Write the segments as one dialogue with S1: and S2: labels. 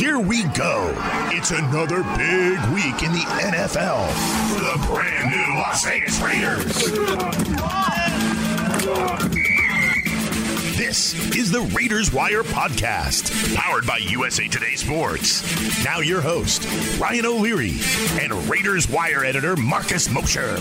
S1: here we go. It's another big week in the NFL the brand new Las Vegas Raiders. This is the Raiders Wire podcast, powered by USA Today Sports. Now, your host, Ryan O'Leary, and Raiders Wire editor, Marcus Mosher.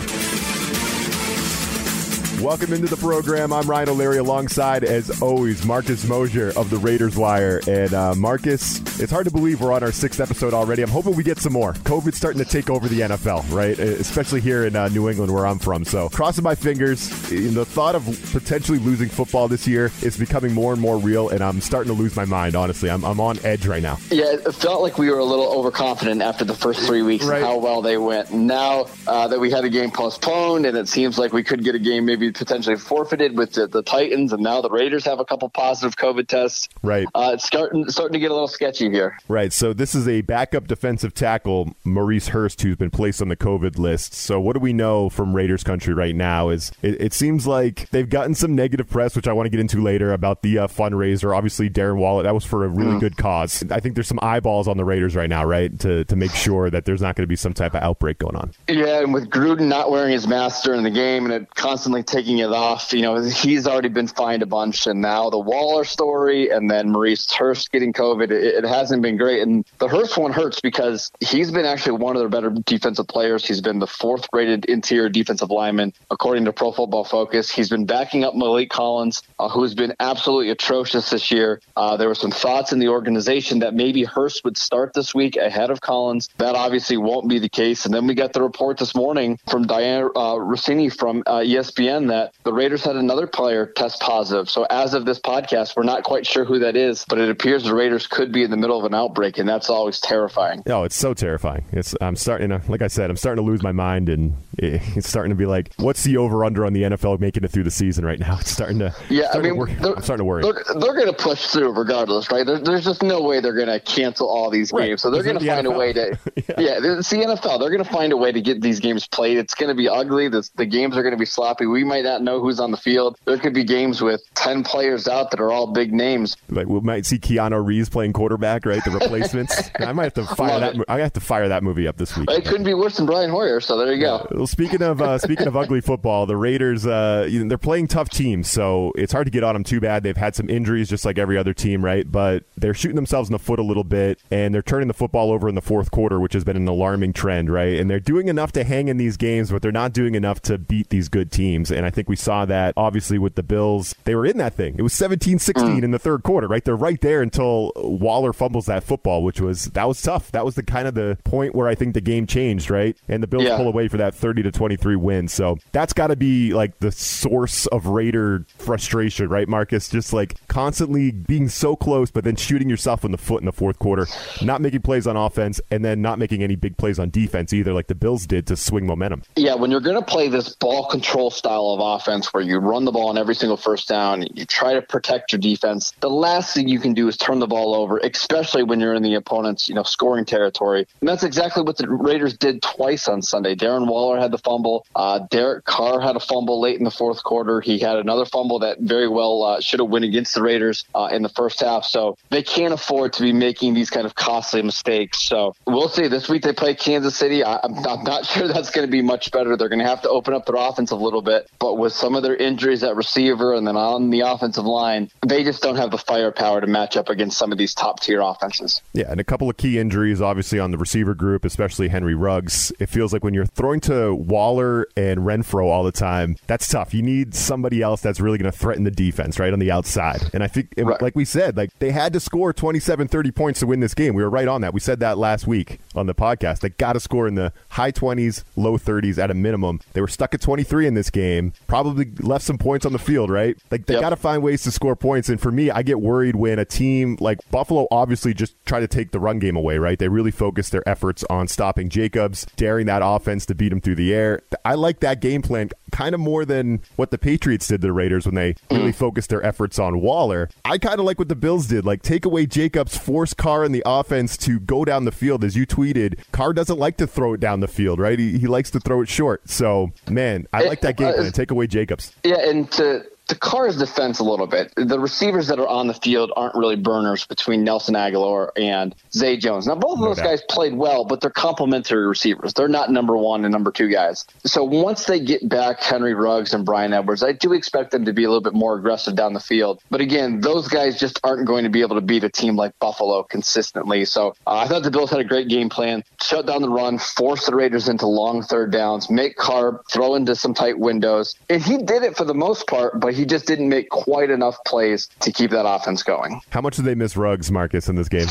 S2: Welcome into the program. I'm Ryan O'Leary alongside, as always, Marcus Mosher of the Raiders Wire. And uh, Marcus, it's hard to believe we're on our sixth episode already. I'm hoping we get some more. COVID's starting to take over the NFL, right? Especially here in uh, New England, where I'm from. So, crossing my fingers, the thought of potentially losing football this year is becoming more and more real, and I'm starting to lose my mind, honestly. I'm, I'm on edge right now.
S3: Yeah, it felt like we were a little overconfident after the first three weeks right. and how well they went. Now uh, that we had a game postponed, and it seems like we could get a game maybe potentially forfeited with the, the, Titans, and now the Raiders have a couple positive COVID tests.
S2: Right.
S3: Uh, it's starting starting to get a little sketchy here.
S2: Right. So this is a backup defensive tackle, Maurice Hurst, who's been placed on the COVID list. So what do we know from Raiders country right now? Is it, it seems like they've gotten some negative press, which I want to get into later about the uh, fundraiser. Obviously, Darren Waller, that was for a really mm. good cause. I think there's some eyeballs on the Raiders right now, right, to to make sure that there's not going to be some type of outbreak going on.
S3: Yeah, and with Gruden not wearing his mask during the game and it constantly taking it off, you know, he's already been fined a bunch. And now the Waller story and then Maurice Hurst getting COVID, it, it hasn't been great. And the Hurst one hurts because he's been actually one of their better defensive players. He's been the fourth rated interior defensive lineman, according to Pro Football Focus. He's been backing up Maliek Collins, uh, who's been absolutely atrocious this year. Uh, there were some thoughts in the organization that maybe Hurst would start this week ahead of Collins. That obviously won't be the case. And then we got the report this morning from Dianna uh, Russini from uh, ESPN that the Raiders had another player test positive. So as of this podcast, we're not quite sure who that is, but it appears the Raiders could be in the middle of an outbreak, and that's always terrifying.
S2: Oh, it's so terrifying. It's I'm starting to, like I said, I'm starting to lose my mind, and it's starting to be like, what's the over under on the NFL making it through the season right now? It's starting to.
S3: Yeah,
S2: starting
S3: I mean,
S2: I'm starting to worry.
S3: They're, they're going to push through regardless, right? There, there's just no way they're going to cancel all these
S2: right.
S3: games, so they're going to find NFL. a way to. yeah, yeah it's the NFL. They're going to find a way to get these games played. It's going to be ugly. The, the games are going to be sloppy. We might not know who's on the field. There could be games with 10 players out that are all big names.
S2: Like we might see Keanu Reeves playing quarterback, right? The replacements. I might have to fire that. I have to fire that movie up this week.
S3: It couldn't be worse than Brian Hoyer. So there you go.
S2: Well, speaking of uh, speaking of ugly football, the Raiders, uh, you know, they're playing tough teams, so it's hard to get on them too bad. They've had some injuries, just like every other team, right? But they're shooting themselves in the foot a little bit, and they're turning the football over in the fourth quarter, which has been an alarming trend, right? And they're doing enough to hang in these games, but they're not doing enough to beat these good teams. And I think we saw that obviously with the Bills. They were in that thing. It was 17 16 mm. in the third quarter, right? They're right there until Waller fumbles that football, which was, that was tough. That was the kind of the point where I think the game changed, right? And the Bills yeah. pull away for that 30 to 23 win. So that's got to be like the source of Raider frustration, right, Marcus? Just like constantly being so close, but then shooting yourself in the foot in the fourth quarter, not making plays on offense, and then not making any big plays on defense either, like the Bills did to swing momentum.
S3: Yeah, when you're going to play this ball control style of offense where you run the ball on every single first down, you try to protect your defense. The last thing you can do is turn the ball over, especially when you're in the opponent's, you know, scoring territory. And that's exactly what the Raiders did twice on Sunday. Darren Waller had the fumble. Uh, Derek Carr had a fumble late in the fourth quarter. He had another fumble that very well uh, should have went against the Raiders uh, in the first half. So they can't afford to be making these kind of costly mistakes. So we'll see. This week they play Kansas City. I, am not, not sure that's going to be much better. They're going to have to open up their offense a little bit. But with some of their injuries at receiver and then on the offensive line, they just don't have the firepower to match up against some of these top tier offenses.
S2: Yeah, and a couple of key injuries, obviously, on the receiver group, especially Henry Ruggs. It feels like when you're throwing to Waller and Renfrow all the time, that's tough. You need somebody else that's really going to threaten the defense, right, on the outside. And I think, right. like we said, like they had to score 27, 30 points to win this game. We were right on that. We said that last week on the podcast. They got to score in the high 20s, low 30s at a minimum. They were stuck at 23 in this game, probably left some points on the field, right? Like they yep. got to find ways to score points. And for me, I get worried when a team like Buffalo obviously just try to take the run game away, right? They really focus their efforts on stopping Jacobs, daring that offense to beat him through the air. I like that game plan kind of more than what the Patriots did to the Raiders when they really focused their efforts on Waller. I kind of like what the Bills did, like take away Jacobs, force Carr in the offense to go down the field. As you tweeted, Carr doesn't like to throw it down the field, right? He, he likes to throw it short. So, man, I like that game uh, plan. Take away Jacobs.
S3: Yeah, and to the Carr's defense a little bit. The receivers that are on the field aren't really burners between Nelson Agholor and Zay Jones. Now, both of those guys played well, but they're complementary receivers. They're not number one and number two guys. So once they get back Henry Ruggs and Bryan Edwards, I do expect them to be a little bit more aggressive down the field. But again, those guys just aren't going to be able to beat a team like Buffalo consistently. So uh, I thought the Bills had a great game plan, shut down the run, force the Raiders into long third downs, make Carr throw into some tight windows. And he did it for the most part, but he just didn't make quite enough plays to keep that offense going.
S2: How much did they miss Ruggs, Marcus, in this game?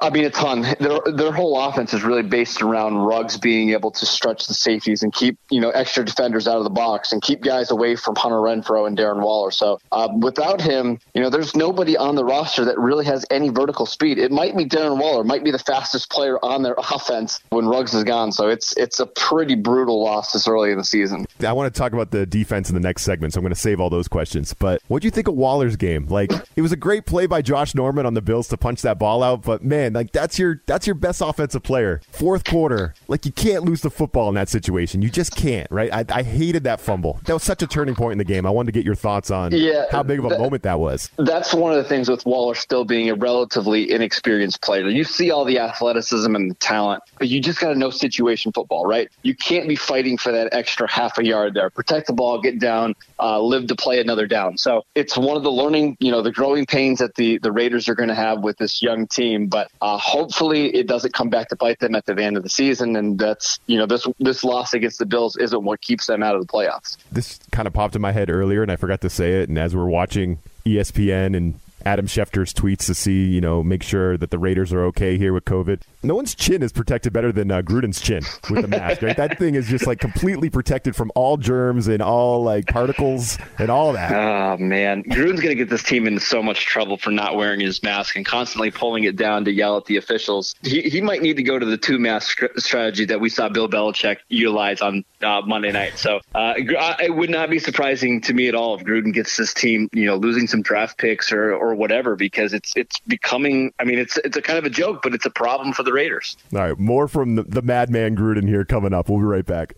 S3: I mean, a ton. Their their whole offense is really based around Ruggs being able to stretch the safeties and keep you know extra defenders out of the box and keep guys away from Hunter Renfrow and Darren Waller. So uh, without him, you know, there's nobody on the roster that really has any vertical speed. It might be Darren Waller, might be the fastest player on their offense when Ruggs is gone. So it's it's a pretty brutal loss this early in the season.
S2: I want to talk about the defense in the next segment, so I'm going to save all those questions. But what do you think of Waller's game? Like, it was a great play by Josh Norman on the Bills to punch that ball out, but man, like that's your that's your best offensive player. Fourth quarter, like you can't lose the football in that situation. You just can't, right? I, I hated that fumble. That was such a turning point in the game. I wanted to get your thoughts on yeah, how big of a that, moment that was.
S3: That's one of the things with Waller still being a relatively inexperienced player. You see all the athleticism and the talent, but you just got to know situation football, right? You can't be fighting for that extra half a yard there. Protect the ball, get down, uh, live to play another down. So it's one of the learning, you know, the growing pains that the the Raiders are going to have with this young team. But uh, hopefully, it doesn't come back to bite them at the end of the season. And that's you know this this loss against the Bills isn't what keeps them out of the playoffs.
S2: This kind of popped in my head earlier, and I forgot to say it. And as we're watching ESPN and Adam Schefter's tweets to see, you know, make sure that the Raiders are okay here with COVID. No one's chin is protected better than uh, Gruden's chin with the mask, right? That thing is just like completely protected from all germs and all like particles and all that.
S3: Oh man, Gruden's gonna get this team into so much trouble for not wearing his mask and constantly pulling it down to yell at the officials. He he might need to go to the two mask strategy that we saw Bill Belichick utilize on uh, Monday night. So uh, it would not be surprising to me at all if Gruden gets this team, you know, losing some draft picks or or whatever because it's it's becoming. I mean, it's it's a kind of a joke, but it's a problem for the Raiders.
S2: All right, more from the, the madman Gruden here coming up. We'll be right back.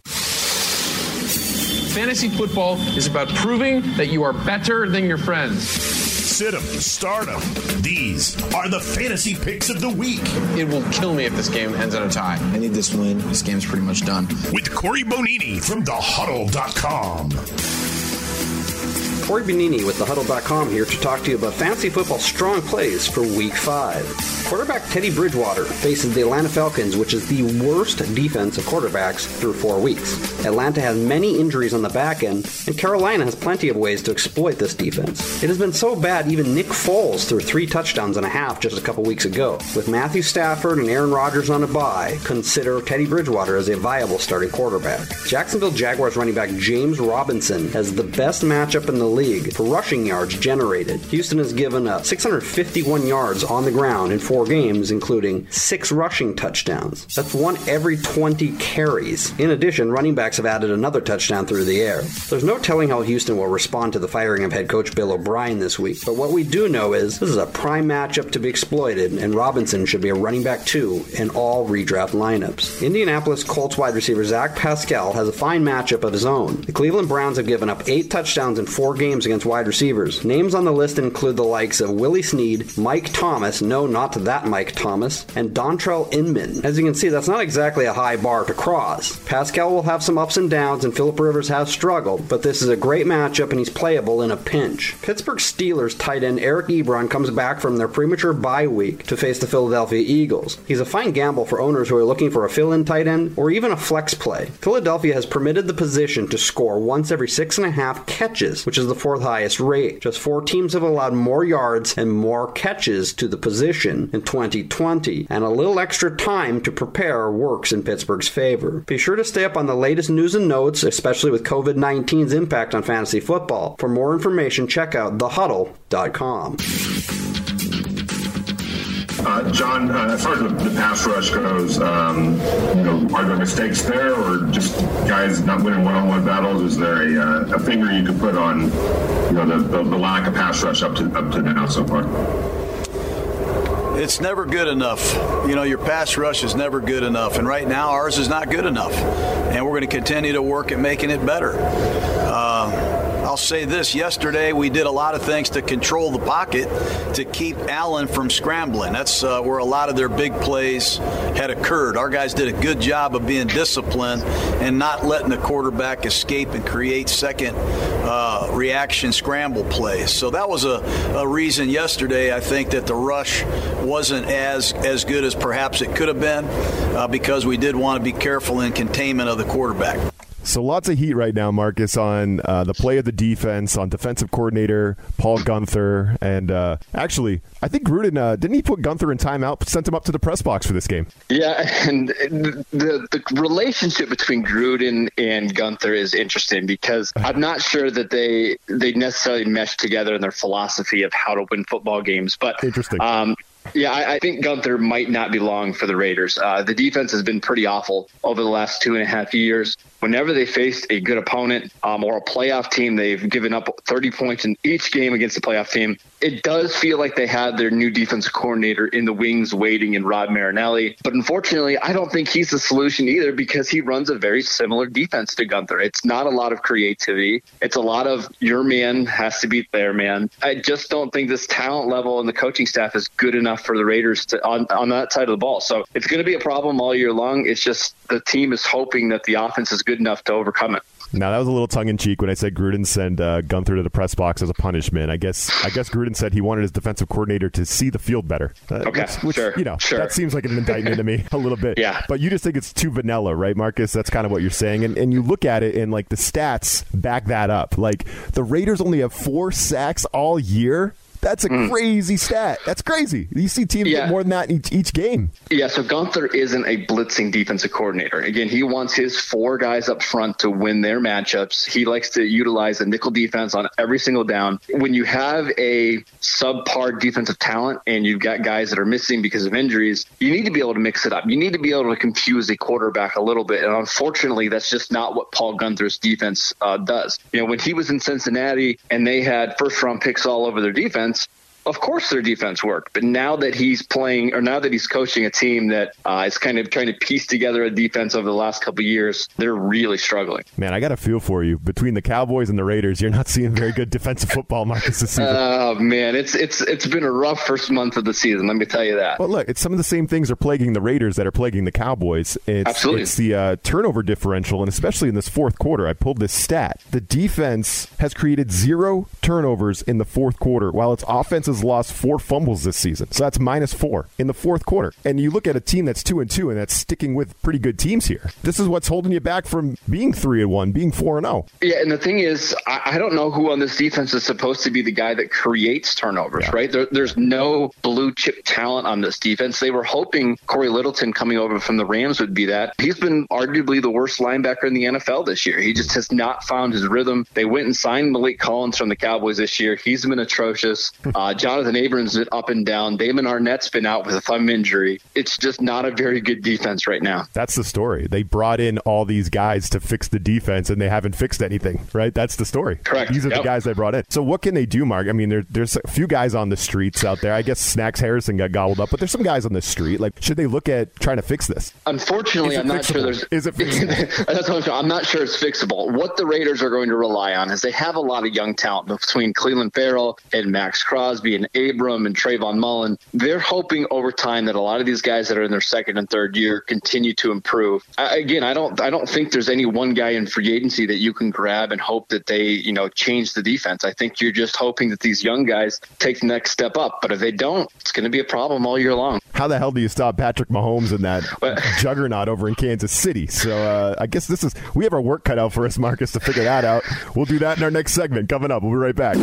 S4: Fantasy football is about proving that you are better than your friends
S1: sit 'em, start 'em. These are the fantasy picks of the week.
S4: It will kill me if this game ends in a tie.
S5: I need this win. This game's pretty much done.
S1: With Corey Bonini from thehuddle.com.
S6: Corey Benini with thehuddle.com here to talk to you about fantasy football strong plays for week five. Quarterback Teddy Bridgewater faces the Atlanta Falcons, which is the worst defense of quarterbacks through four weeks. Atlanta has many injuries on the back end, and Carolina has plenty of ways to exploit this defense. It has been so bad, even Nick Foles threw three touchdowns and a half just a couple weeks ago. With Matthew Stafford and Aaron Rodgers on a bye, consider Teddy Bridgewater as a viable starting quarterback. Jacksonville Jaguars running back James Robinson has the best matchup in the league for rushing yards generated. Houston has given up 651 yards on the ground in four four games, including six rushing touchdowns. That's one every 20 carries. In addition, running backs have added another touchdown through the air. There's no telling how Houston will respond to the firing of head coach Bill O'Brien this week, but what we do know is this is a prime matchup to be exploited, and Robinson should be a running back two in all redraft lineups. Indianapolis Colts wide receiver Zach Pascal has a fine matchup of his own. The Cleveland Browns have given up eight touchdowns in four games against wide receivers. Names on the list include the likes of Willie Snead, Mike Thomas, no, not that Mike Thomas, and Dontrelle Inman. As you can see, that's not exactly a high bar to cross. Pascal will have some ups and downs, and Philip Rivers has struggled, but this is a great matchup and he's playable in a pinch. Pittsburgh Steelers tight end Eric Ebron comes back from their premature bye week to face the Philadelphia Eagles. He's a fine gamble for owners who are looking for a fill in tight end or even a flex play. Philadelphia has permitted the position to score once every six and a half catches, which is the fourth highest rate. Just four teams have allowed more yards and more catches to the position in 2020, and a little extra time to prepare works in Pittsburgh's favor. Be sure to stay up on the latest news and notes, especially with COVID 19's impact on fantasy football. For more information, check out thehuddle.com.
S7: Uh, John, uh, as far as the, the, pass rush goes, um, you know, are there mistakes there, or just guys not winning one-on-one battles? Is there a, uh, a finger you could put on, you know, the, the, the lack of pass rush up to up to now so far?
S8: it's never good enough. You know, your pass rush is never good enough. And right now, ours is not good enough. And we're going to continue to work at making it better. Uh, I'll say this yesterday, we did a lot of things to control the pocket to keep Allen from scrambling. That's uh, where a lot of their big plays had occurred. Our guys did a good job of being disciplined and not letting the quarterback escape and create second uh, reaction scramble plays. So that was a, a reason yesterday, I think, that the rush wasn't as, as good as perhaps it could have been uh, because we did want to be careful in containment of the quarterback.
S2: So lots of heat right now, Marcus, on uh, the play of the defense, on defensive coordinator Paul Guenther, and uh, actually, I think Gruden uh, didn't he put Guenther in timeout, sent him up to the press box for this game.
S3: Yeah, and the the relationship between Gruden and Guenther is interesting because I'm not sure that they they necessarily mesh together in their philosophy of how to win football games. But
S2: interesting.
S3: Um, yeah, I, I, think Guenther might not be long for the Raiders. Uh, the defense has been pretty awful over the last two and a half years whenever they faced a good opponent um, or a playoff team, they've given up 30 points in each game against the playoff team. It does feel like they had their new defensive coordinator in the wings waiting in Rod Marinelli. But unfortunately, I don't think he's the solution either because he runs a very similar defense to Guenther. It's not a lot of creativity. It's a lot of your man has to beat their man. I just don't think this talent level and the coaching staff is good enough for the Raiders to on, on that side of the ball. So it's going to be a problem all year long. It's just the team is hoping that the offense is good enough to overcome it.
S2: Now that was a little tongue in cheek when I said Gruden sent uh, Guenther to the press box as a punishment. I guess I guess Gruden said he wanted his defensive coordinator to see the field better.
S3: Uh, okay, which, which,
S2: sure, you know
S3: sure.
S2: that seems like an indictment to me a little bit.
S3: Yeah,
S2: but you just think it's too vanilla, right, Marcus? That's kind of what you're saying, and and you look at it and like the stats back that up. Like the Raiders only have four sacks all year. That's a mm. crazy stat. That's crazy. You see teams yeah. get more than that each, each game.
S3: Yeah, so Guenther isn't a blitzing defensive coordinator. Again, he wants his four guys up front to win their matchups. He likes to utilize a nickel defense on every single down. When you have a subpar defensive talent and you've got guys that are missing because of injuries, you need to be able to mix it up. You need to be able to confuse a quarterback a little bit. And unfortunately, that's just not what Paul Guenther's defense uh, does. You know, when he was in Cincinnati and they had first round picks all over their defense, of course their defense worked. But now that he's playing, or now that he's coaching a team that uh, is kind of trying to piece together a defense over the last couple years, they're really struggling.
S2: Man, I got a feel for you. Between the Cowboys and the Raiders, you're not seeing very good defensive football, Marcus. This season.
S3: Oh man, it's it's it's been a rough first month of the season. Let me tell you that.
S2: Well, look, it's some of the same things are plaguing the Raiders that are plaguing the Cowboys. It's,
S3: Absolutely,
S2: it's the uh, turnover differential, and especially in this fourth quarter, I pulled this stat. The defense has created zero turnovers in the fourth quarter, while its offense has lost four fumbles this season. So that's minus four in the fourth quarter. And you look at a team that's two and two and that's sticking with pretty good teams here. This is what's holding you back from being three and one, being four and.
S3: Oh. Yeah, and the thing is, I, I, don't know who on this defense is supposed to be the guy that creates turnovers. Yeah. Right? There, there's no blue chip talent on this defense. They were hoping Cory Littleton coming over from the Rams would be that. He's been arguably the worst linebacker in the NFL this year. He just has not found his rhythm. They went and signed Maliek Collins from the Cowboys this year. He's been atrocious. Uh, Johnathan Abram's been up and down. Damon Arnette's been out with a thumb injury. It's just not a very good defense right now.
S2: That's the story. They brought in all these guys to fix the defense, and they haven't fixed anything. Right? That's the story.
S3: Correct.
S2: These are
S3: yep.
S2: the guys they brought in. So what can they do, Mark? I mean, there, there's a few guys on the streets out there. I guess Snacks Harrison got gobbled up, but there's some guys on the street. Like, should they look at trying to fix this?
S3: Unfortunately, I'm not sure there's.
S2: Is it?
S3: That's what I'm, I'm not sure it's fixable. What the Raiders are going to rely on is they have a lot of young talent between Clelin Ferrell and Maxx Crosby and Abram and Trayvon Mullen. They're hoping over time that a lot of these guys that are in their second and third year continue to improve. I, again, I don't I don't think there's any one guy in free agency that you can grab and hope that they you know change the defense. I think you're just hoping that these young guys take the next step up. But if they don't, it's going to be a problem all year long.
S2: How the hell do you stop Patrick Mahomes in that juggernaut over in Kansas City? So uh, I guess this is we have our work cut out for us, Marcus, to figure that out. We'll do that in our next segment coming up. We'll be right back.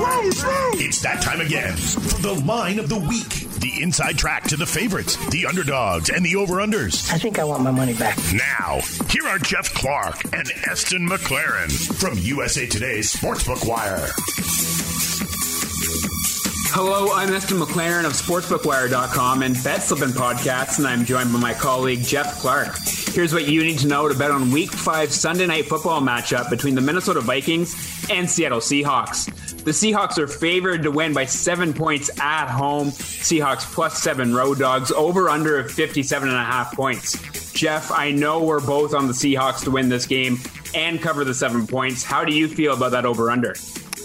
S1: It's that time again for the line of the week. The inside track to the favorites, the underdogs, and the over-unders.
S9: I think I want my money back.
S1: Now, here are Jeff Clark and Eston McLaren from USA Today's Sportsbook Wire.
S10: Hello, I'm Eston McLaren of SportsbookWire.com and BetSlippin Podcasts, and I'm joined by my colleague Jeff Clark. Here's what you need to know to bet on Week 5 Sunday Night Football matchup between the Minnesota Vikings and Seattle Seahawks. The Seahawks are favored to win by seven points at home. Seahawks plus seven road dogs over under 57 and a half points. Jeff, I know we're both on the Seahawks to win this game and cover the seven points. How do you feel about that over under?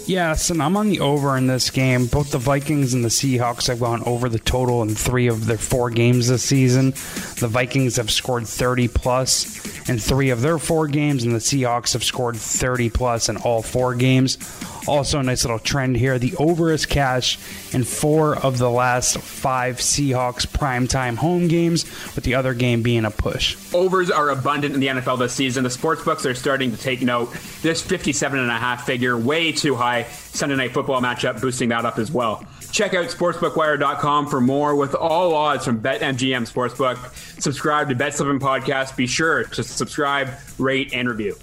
S9: Yes, and I'm on the over in this game. Both the Vikings and the Seahawks have gone over the total in three of their four games this season. The Vikings have scored 30 plus in three of their four games, and the Seahawks have scored 30 plus in all four games. Also, a nice little trend here. The over is cash in four of the last five Seahawks primetime home games, with the other game being a push.
S10: Overs are abundant in the NFL this season. The sportsbooks are starting to take note. This 57 and a half figure, way too high. Sunday night football matchup, boosting that up as well. Check out sportsbookwire.com for more with all odds from BetMGM Sportsbook. Subscribe to Bet Slippin' Podcast. Be sure to subscribe, rate, and review.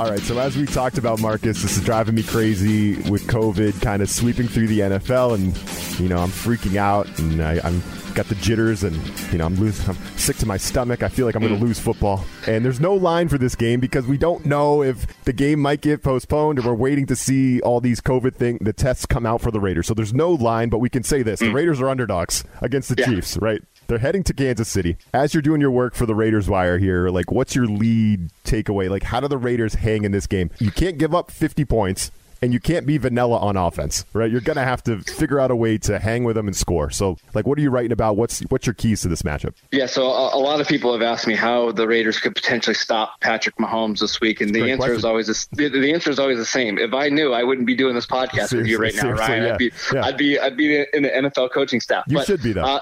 S2: All right, so as we talked about, Marcus, this is driving me crazy with COVID kind of sweeping through the NFL, and you know I'm freaking out, and I, I'm got the jitters, and you know I'm losing. I'm sick to my stomach. I feel like I'm going to mm. lose football, and there's no line for this game because we don't know if the game might get postponed, or we're waiting to see all these COVID thing, the tests come out for the Raiders. So there's no line, but we can say this: the mm. Raiders are underdogs against the
S3: Yeah.
S2: Chiefs, right? They're heading to Kansas City. As you're doing your work for the Raiders Wire here, like what's your lead takeaway? Like how do the Raiders hang in this game? You can't give up 50 points and you can't be vanilla on offense, right? You're going to have to figure out a way to hang with them and score. So, like what are you writing about? What's what's your keys to this matchup?
S3: Yeah, so a, a lot of people have asked me how the Raiders could potentially stop Patrick Mahomes this week, and the
S2: Great
S3: answer is always the, the, the answer is always the same. If I knew, I wouldn't be doing this podcast with you right now, Ryan.
S2: yeah.
S3: I'd be,
S2: Yeah.
S3: I'd be, I'd be in the NFL coaching staff.
S2: You
S3: But,
S2: should be, though.
S3: Uh,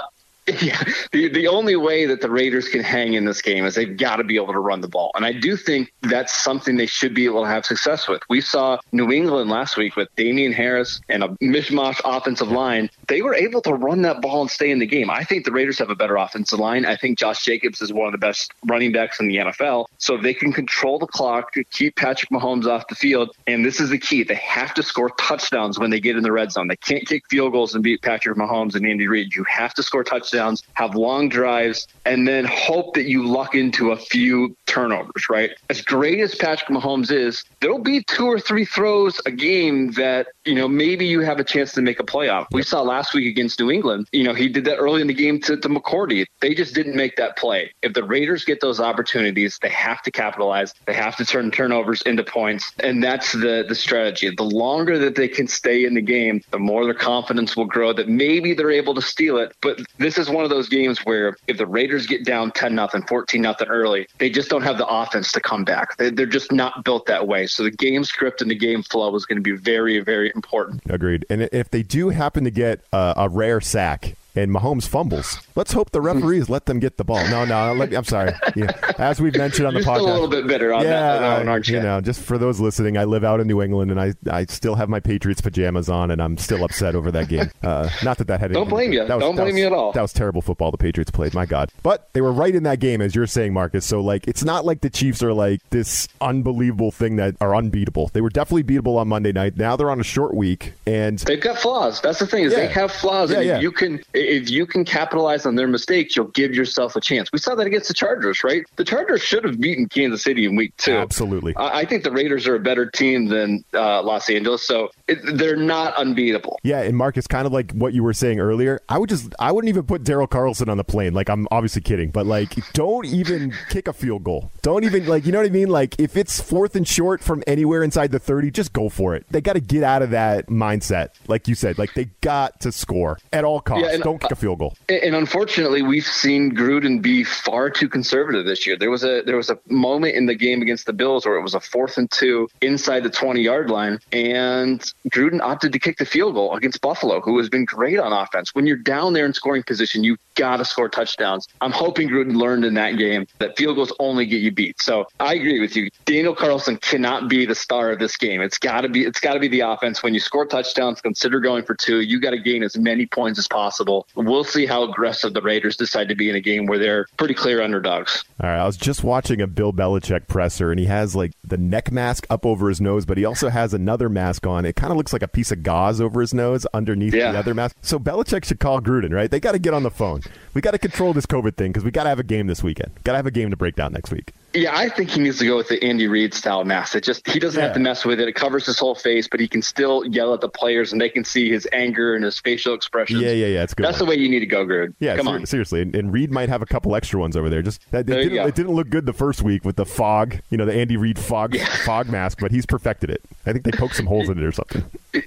S3: yeah, the the only way that the Raiders can hang in this game is they've got to be able to run the ball, and I do think that's something they should be able to have success with. We saw New England last week with Damien Harris and a mishmash offensive line. They were able to run that ball and stay in the game. I think the Raiders have a better offensive line. I think Josh Jacobs is one of the best running backs in the NFL. So if they can control the clock, keep Patrick Mahomes off the field, and this is the key, they have to score touchdowns when they get in the red zone. They can't kick field goals and beat Patrick Mahomes and Andy Reid. You have to score touchdowns, have long drives, and then hope that you luck into a few turnovers, right? As great as Patrick Mahomes is, there'll be two or three throws a game that, you know, maybe you have a chance to make a playoff. We saw last week against New England, you know, he did that early in the game to, to McCourty. They just didn't make that play. If the Raiders get those opportunities, they have to capitalize. They have to turn turnovers into points. And that's the, the strategy. The longer that they can stay in the game, the more their confidence will grow that maybe they're able to steal it. But this is one of those games where if the Raiders get down 10 nothing, 14 nothing early, they just don't have the offense to come back. They, they're just not built that way. So the game script and the game flow is going to be very, very important.
S2: Agreed. And if they do happen to get uh, a rare sack and Mahomes fumbles, let's hope the referees let them get the ball. No, no, let me, I'm sorry. Yeah. As we've mentioned on the
S3: You're
S2: podcast,
S3: still a little bit bitter on
S2: yeah,
S3: that, one, you?
S2: know, just for those listening, I live out in New England, and I, I still have my Patriots pajamas on, and I'm still upset over that game. Uh, not that that had.
S3: Don't blame you.
S2: was-
S3: Don't blame
S2: was-
S3: you at all.
S2: That was terrible football the Patriots played. My God, but they were right in that game, as you're saying, Marcus. So like, it's not like the Chiefs are like this unbelievable thing that are unbeatable. They were definitely beatable on Monday night. Now they're on a short week, and
S3: They've got flaws. That's the thing is
S2: Yeah.
S3: they have flaws,
S2: Yeah,
S3: and
S2: yeah.
S3: you can if you can capitalize on their mistakes, you'll give yourself a chance. We saw that against the Chargers, right? The Chargers should have beaten Kansas City in Week Two.
S2: Absolutely.
S3: I, I think the Raiders are a better team than uh, Los Angeles, so they're not unbeatable.
S2: Yeah, and Marcus, kind of like what you were saying earlier, I would just, I wouldn't even put Daryl Carlson on the plane. Like, I'm obviously kidding, but like, don't even kick a field goal. Don't even, like, you know what I mean? Like, if it's fourth and short from anywhere inside the 30, just go for it. They got to get out of that mindset. Like you said, like, they got to score at all costs.
S3: Yeah, and,
S2: don't kick a uh, field goal.
S3: And and unfortunately, we've seen Gruden be far too conservative this year. There was a there was a moment in the game against the Bills where it was a fourth and two inside the twenty yard line, and Gruden opted to kick the field goal against Buffalo, who has been great on offense. When you're down there in scoring position, you got to score touchdowns. I'm hoping Gruden learned in that game that field goals only get you beat. So I agree with you. Daniel Carlson cannot be the star of this game. It's got to be it's got to be the offense. When you score touchdowns, consider going for two. You got to gain as many points as possible. We'll see how aggressive the Raiders decide to be in a game where they're pretty clear underdogs.
S2: All right, I was just watching a Bill Belichick presser, and he has like the neck mask up over his nose, but he also has another mask on. It kind of looks like a piece of gauze over his nose underneath
S3: Yeah.
S2: the other mask. So Belichick should call Gruden, right? They got to get on the phone. We got to control this COVID thing because we got to have a game this weekend. Got to have a game to break down next week.
S3: Yeah, I think he needs to go with the Andy Reid style mask. It just he doesn't
S2: Yeah.
S3: have to mess with it. It covers his whole face, but he can still yell at the players, and they can see his anger and his facial expressions.
S2: Yeah, yeah, yeah. It's good.
S3: That's
S2: one.
S3: the way you need to go, Gruden.
S2: Yeah,
S3: come
S2: ser-
S3: on.
S2: seriously, and, and Reid might have a couple extra ones over there. Just that, it,
S3: There you
S2: didn't, it didn't look good the first week with the fog, you know, the Andy Reid fog fog mask, but he's perfected it. I think they poked some holes in it or something.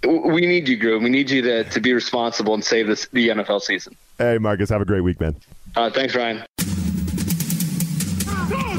S3: We need you, Gruden. We need you to, to be responsible and save this the NFL season.
S2: Hey, Marcus, have a great week, man.
S3: Uh, thanks, Ryan.